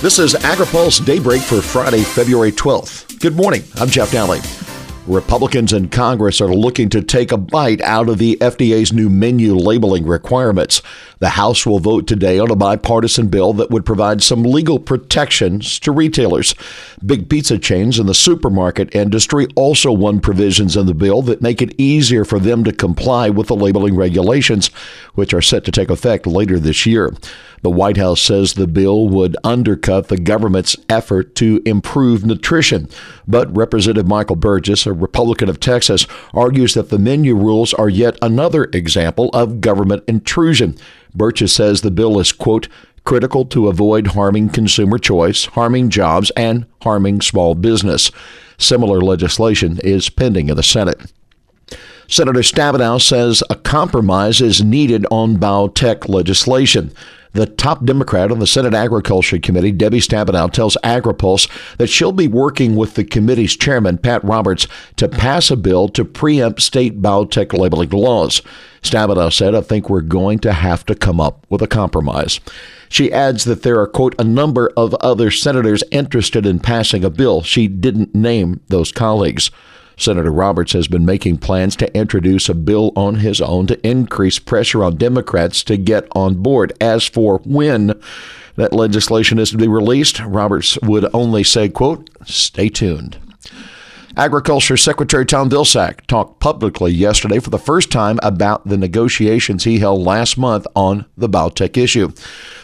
This is AgriPulse Daybreak for Friday, February 12th. Good morning. I'm Jeff Nalley. Republicans in Congress are looking to take a bite out of the FDA's new menu labeling requirements. The House will vote today on a bipartisan bill that would provide some legal protections to retailers. Big pizza chains and the supermarket industry also won provisions in the bill that make it easier for them to comply with the labeling regulations, which are set to take effect later this year. The White House says the bill would undercut the government's effort to improve nutrition. But Representative Michael Burgess, a Republican of Texas, argues that the menu rules are yet another example of government intrusion. Burgess says the bill is, quote, critical to avoid harming consumer choice, harming jobs, and harming small business. Similar legislation is pending in the Senate. Senator Stabenow says a compromise is needed on biotech legislation. The top Democrat on the Senate Agriculture Committee, Debbie Stabenow, tells AgriPulse that she'll be working with the committee's chairman, Pat Roberts, to pass a bill to preempt state biotech labeling laws. Stabenow said, I think we're going to have to come up with a compromise. She adds that there are, quote, a number of other senators interested in passing a bill. She didn't name those colleagues. Senator Roberts has been making plans to introduce a bill on his own to increase pressure on Democrats to get on board. As for when that legislation is to be released, Roberts would only say, quote, stay tuned. Agriculture Secretary Tom Vilsack talked publicly yesterday for the first time about the negotiations he held last month on the biotech issue.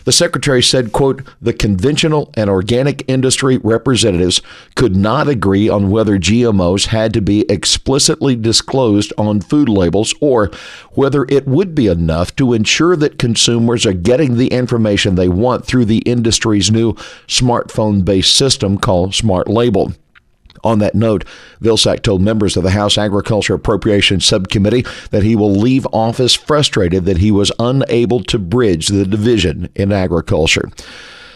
The secretary said, quote, the conventional and organic industry representatives could not agree on whether GMOs had to be explicitly disclosed on food labels or whether it would be enough to ensure that consumers are getting the information they want through the industry's new smartphone based system called Smart Label. On that note, Vilsack told members of the House Agriculture Appropriations Subcommittee that he will leave office frustrated that he was unable to bridge the division in agriculture.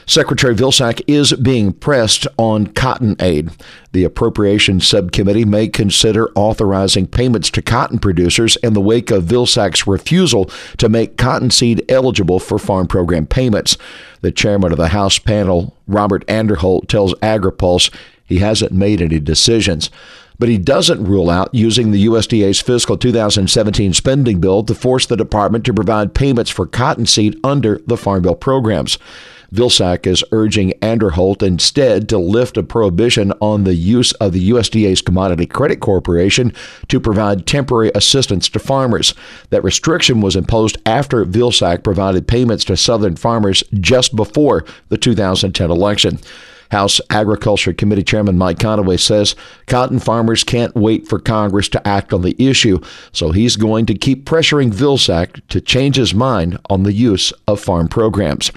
Secretary Vilsack is being pressed on cotton aid. The Appropriations Subcommittee may consider authorizing payments to cotton producers in the wake of Vilsack's refusal to make cottonseed eligible for farm program payments. The chairman of the House panel, Robert Aderholt, tells AgriPulse he hasn't made any decisions. But he doesn't rule out using the USDA's fiscal 2017 spending bill to force the department to provide payments for cottonseed under the Farm Bill programs. Vilsack is urging Aderholt instead to lift a prohibition on the use of the USDA's Commodity Credit Corporation to provide temporary assistance to farmers. That restriction was imposed after Vilsack provided payments to Southern farmers just before the 2010 election. House Agriculture Committee Chairman Mike Conaway says cotton farmers can't wait for Congress to act on the issue, so he's going to keep pressuring Vilsack to change his mind on the use of farm programs.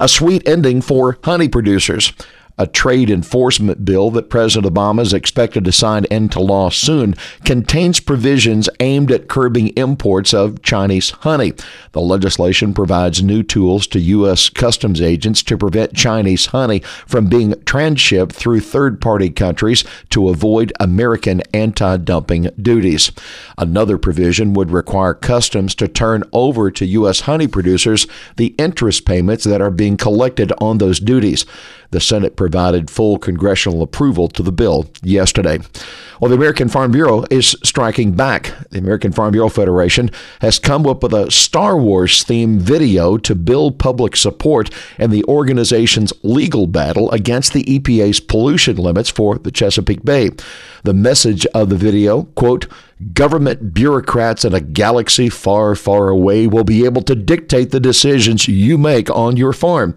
A sweet ending for honey producers a trade enforcement bill that President Obama is expected to sign into law soon, contains provisions aimed at curbing imports of Chinese honey. The legislation provides new tools to U.S. customs agents to prevent Chinese honey from being transshipped through third party countries to avoid American anti dumping duties. Another provision would require customs to turn over to U.S. honey producers the interest payments that are being collected on those duties. The Senate provided full congressional approval to the bill yesterday. Well, the American Farm Bureau is striking back. The American Farm Bureau Federation has come up with a Star Wars themed video to build public support in the organization's legal battle against the EPA's pollution limits for the Chesapeake Bay. The message of the video, quote, government bureaucrats in a galaxy far, far away will be able to dictate the decisions you make on your farm.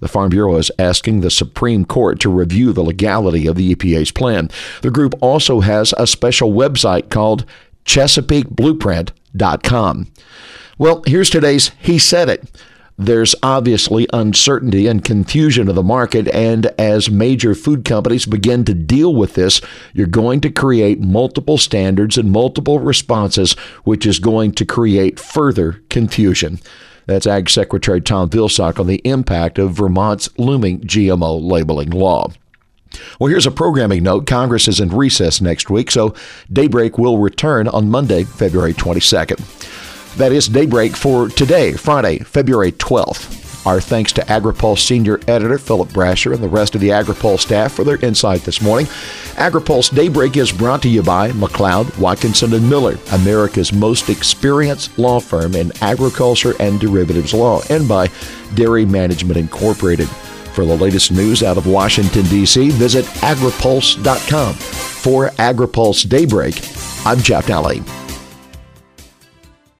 The Farm Bureau is asking the Supreme Court to review the legality of the EPA's plan. The group also has a special website called ChesapeakeBlueprint.com. Well, here's today's He Said It. There's obviously uncertainty and confusion of the market, and as major food companies begin to deal with this, you're going to create multiple standards and multiple responses, which is going to create further confusion. That's Ag Secretary Tom Vilsack on the impact of Vermont's looming GMO labeling law. Well, here's a programming note. Congress is in recess next week, so Daybreak will return on Monday, February 22nd. That is Daybreak for today, Friday, February 12th. Our thanks to AgriPulse senior editor Philip Brasher and the rest of the AgriPulse staff for their insight this morning. AgriPulse Daybreak is brought to you by McLeod, Watkinson, and Miller, America's most experienced law firm in agriculture and derivatives law, and by Dairy Management Incorporated. For the latest news out of Washington, D.C., visit agripulse.com. For AgriPulse Daybreak, I'm Jeff Nalley.